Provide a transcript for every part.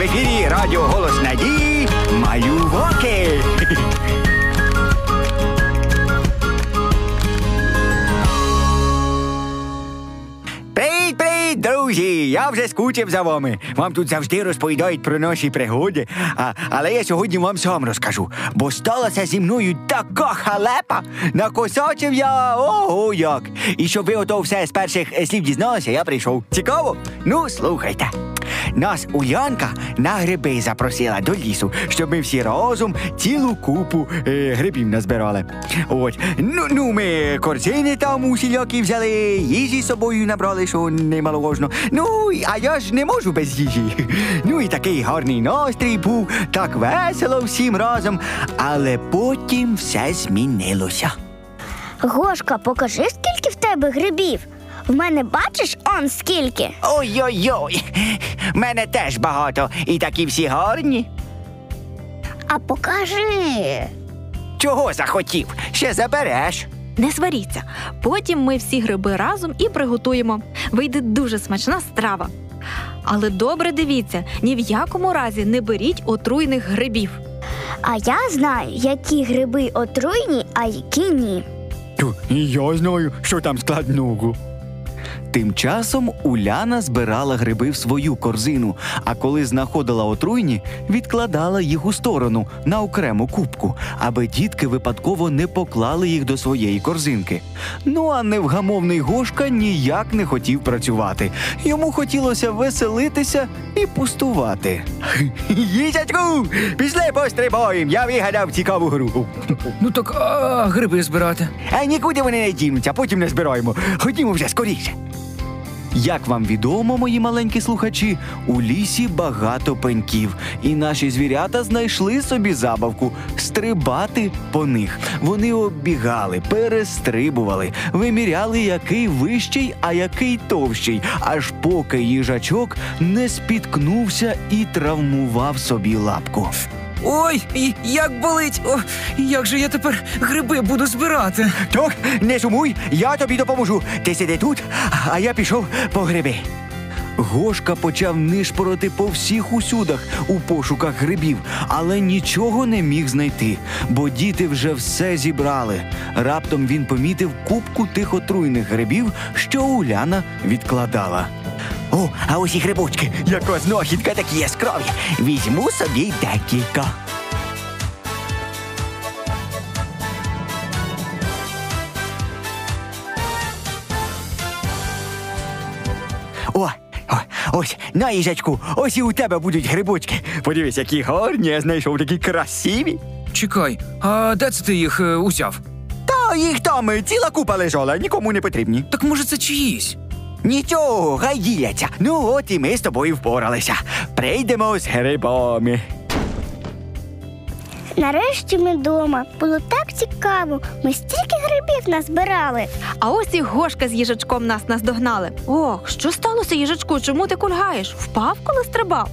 в ефірі Радіо Голос Надії Малюваки. Друзі! Я вже скучив за вами. Вам тут завжди розповідають про наші пригоди. А, але я сьогодні вам сам розкажу, бо сталася зі мною така халепа. Накосачив я ого як. І щоб ви ото все з перших слів дізналися, я прийшов. Цікаво? Ну, слухайте. Нас Улянка на гриби запросила до лісу, щоб ми всі разом цілу купу е, грибів назбирали. От. Ну, ну, ми корзини там усілякі взяли, їжі з собою набрали, що немаловажно. Ну, а я ж не можу без їжі. Ну і такий гарний настрій був, так весело всім разом. Але потім все змінилося. Гошка, покажи, скільки в тебе грибів. В мене бачиш он скільки. Ой-ой-ой, мене теж багато, і такі всі гарні. А покажи. Чого захотів? Ще забереш. Не сваріться. Потім ми всі гриби разом і приготуємо. Вийде дуже смачна страва. Але добре дивіться, ні в якому разі не беріть отруйних грибів. А я знаю, які гриби отруйні, а які ні. І я знаю, що там складного. Тим часом Уляна збирала гриби в свою корзину, а коли знаходила отруйні, відкладала їх у сторону на окрему кубку, аби дітки випадково не поклали їх до своєї корзинки. Ну а невгамовний Гошка ніяк не хотів працювати. Йому хотілося веселитися і пустувати. Їжачку, пішли пострибаємо, я вигадав цікаву гру. Ну так а, гриби збирати. А нікуди вони не дінуться, потім не збираємо. Ходімо вже скоріше. Як вам відомо, мої маленькі слухачі, у лісі багато пеньків, і наші звірята знайшли собі забавку стрибати по них. Вони оббігали, перестрибували, виміряли, який вищий, а який товщий, аж поки їжачок не спіткнувся і травмував собі лапку. Ой, як болить! О, як же я тепер гриби буду збирати? Так, не сумуй, я тобі допоможу. Ти сиди тут, а я пішов по гриби. Гошка почав нишпорити по всіх усюдах у пошуках грибів, але нічого не міг знайти, бо діти вже все зібрали. Раптом він помітив купку тих отруйних грибів, що Уляна відкладала. О, а ось і грибочки, яка знахідка такі яскраві. Візьму собі декілька. Ось на їжачку, ось і у тебе будуть грибочки. Подивись, які гарні, я знайшов такі красиві. Чекай, а де це ти їх е, узяв? Та їх там е, ціла купа лежала, нікому не потрібні. Так може це чиїсь? Нічого, хай діляться. Ну от і ми з тобою впоралися. Прийдемо з грибами. Нарешті ми вдома. Було так цікаво. Ми стільки грибів назбирали. А ось і Гошка з їжачком нас наздогнали. Ох, що сталося, їжачку? Чому ти кульгаєш? Впав, коли стрибав?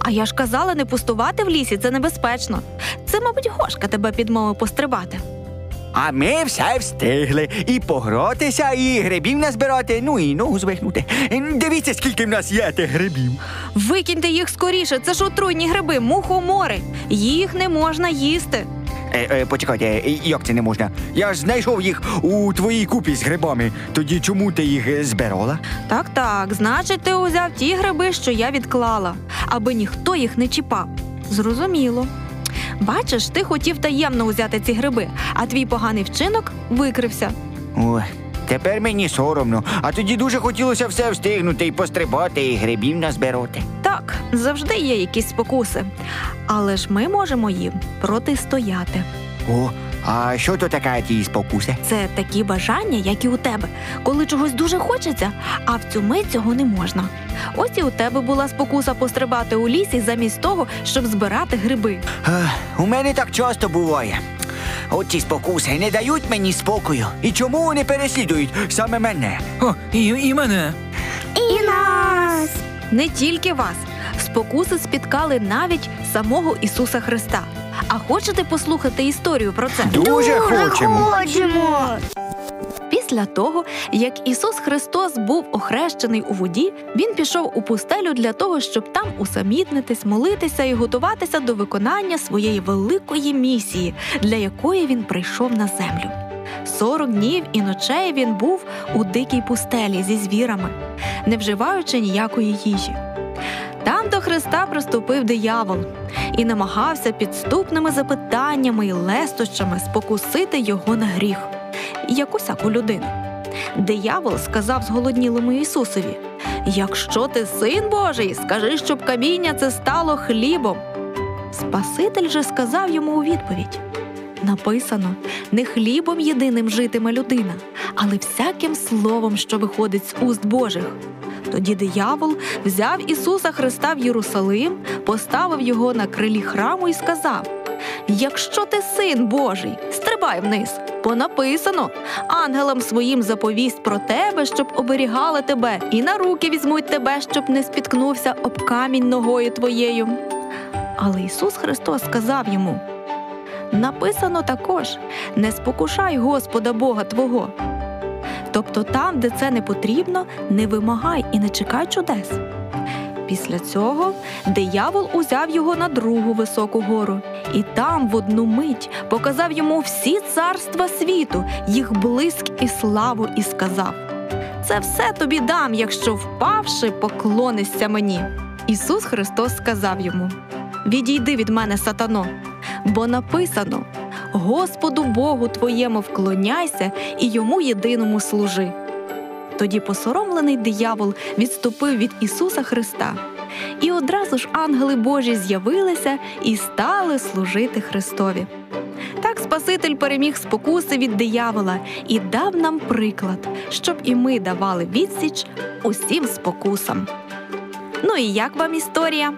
А я ж казала, не пустувати в лісі, це небезпечно. Це, мабуть, Гошка тебе підмовив пострибати. А ми все встигли і погратися, і грибів назбирати, ну і ногу звихнути. Дивіться, скільки в нас є тих грибів. Викиньте їх скоріше, це ж отруйні гриби, мухомори. Їх не можна їсти. Е, е, почекайте, е, як це не можна? Я ж знайшов їх у твоїй купі з грибами. Тоді чому ти їх збирала? Так, так, значить, ти узяв ті гриби, що я відклала, аби ніхто їх не чіпав. Зрозуміло. Бачиш, ти хотів таємно узяти ці гриби, а твій поганий вчинок викрився. Ой, тепер мені соромно, а тоді дуже хотілося все встигнути і пострибати, і грибів назбирати. Так, завжди є якісь спокуси, але ж ми можемо їм протистояти. О, а що то така ті спокуси? Це такі бажання, як і у тебе, коли чогось дуже хочеться, а в цю мить цього не можна. Ось і у тебе була спокуса пострибати у лісі замість того, щоб збирати гриби. Ех, У мене так часто буває. От ці спокуси не дають мені спокою. І чому вони переслідують саме мене? О, і, і мене. І нас. Не тільки вас. Спокуси спіткали навіть самого Ісуса Христа. А хочете послухати історію про це? Дуже хочемо. хочемо. Після того, як Ісус Христос був охрещений у воді, Він пішов у пустелю для того, щоб там усамітнитись, молитися і готуватися до виконання своєї великої місії, для якої він прийшов на землю. Сорок днів і ночей він був у дикій пустелі зі звірами, не вживаючи ніякої їжі. Там до Христа приступив диявол і намагався підступними запитаннями і лестощами спокусити його на гріх, як усяку людину. Диявол сказав зголоднілому Ісусові: Якщо ти син Божий, скажи, щоб каміння це стало хлібом. Спаситель же сказав йому у відповідь: Написано, не хлібом єдиним житиме людина, але всяким словом, що виходить з уст Божих. Тоді диявол взяв Ісуса Христа в Єрусалим, поставив його на крилі храму і сказав: Якщо ти син Божий, стрибай вниз, бо написано: ангелам своїм заповість про тебе, щоб оберігали тебе, і на руки візьмуть тебе, щоб не спіткнувся об камінь ногою твоєю. Але Ісус Христос сказав йому: Написано також: не спокушай Господа Бога Твого. Тобто там, де це не потрібно, не вимагай і не чекай чудес. Після цього диявол узяв його на другу високу гору, і там в одну мить показав йому всі царства світу, їх блиск і славу, і сказав: Це все тобі дам, якщо впавши, поклонишся мені. Ісус Христос сказав йому: Відійди від мене, сатано, бо написано: Господу Богу твоєму вклоняйся і йому єдиному служи. Тоді посоромлений диявол відступив від Ісуса Христа, і одразу ж ангели Божі з'явилися і стали служити Христові. Так Спаситель переміг спокуси від диявола і дав нам приклад, щоб і ми давали відсіч усім спокусам. Ну і як вам історія?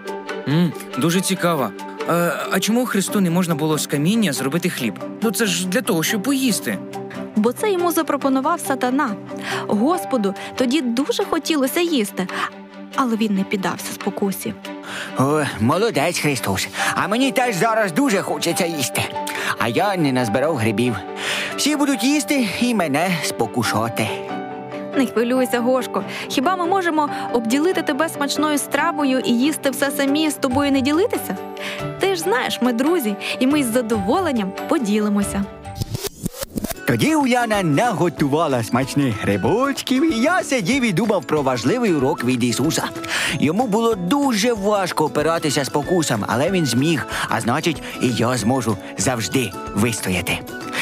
м дуже цікаво. Е, а чому Христу не можна було з каміння зробити хліб? Ну це ж для того, щоб поїсти. Бо це йому запропонував сатана. Господу тоді дуже хотілося їсти, але він не піддався спокусі. О, молодець Христос. А мені теж зараз дуже хочеться їсти. А я не назбирав грибів. Всі будуть їсти і мене спокушати. Не хвилюйся, Гошко. Хіба ми можемо обділити тебе смачною стравою і їсти все самі з тобою не ділитися? Ти ж знаєш, ми друзі, і ми з задоволенням поділимося. Тоді Уляна наготувала смачних грибочків, і я сидів і думав про важливий урок від Ісуса. Йому було дуже важко опиратися спокусам, але він зміг, а значить, і я зможу завжди вистояти.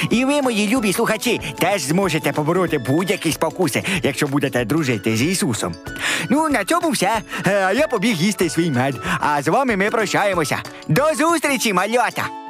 І ви, мої любі слухачі, теж зможете побороти будь-які спокуси, якщо будете дружити з Ісусом. Ну, на цьому все. Е, А я побіг їсти свій мед. А з вами ми прощаємося. До зустрічі, малята!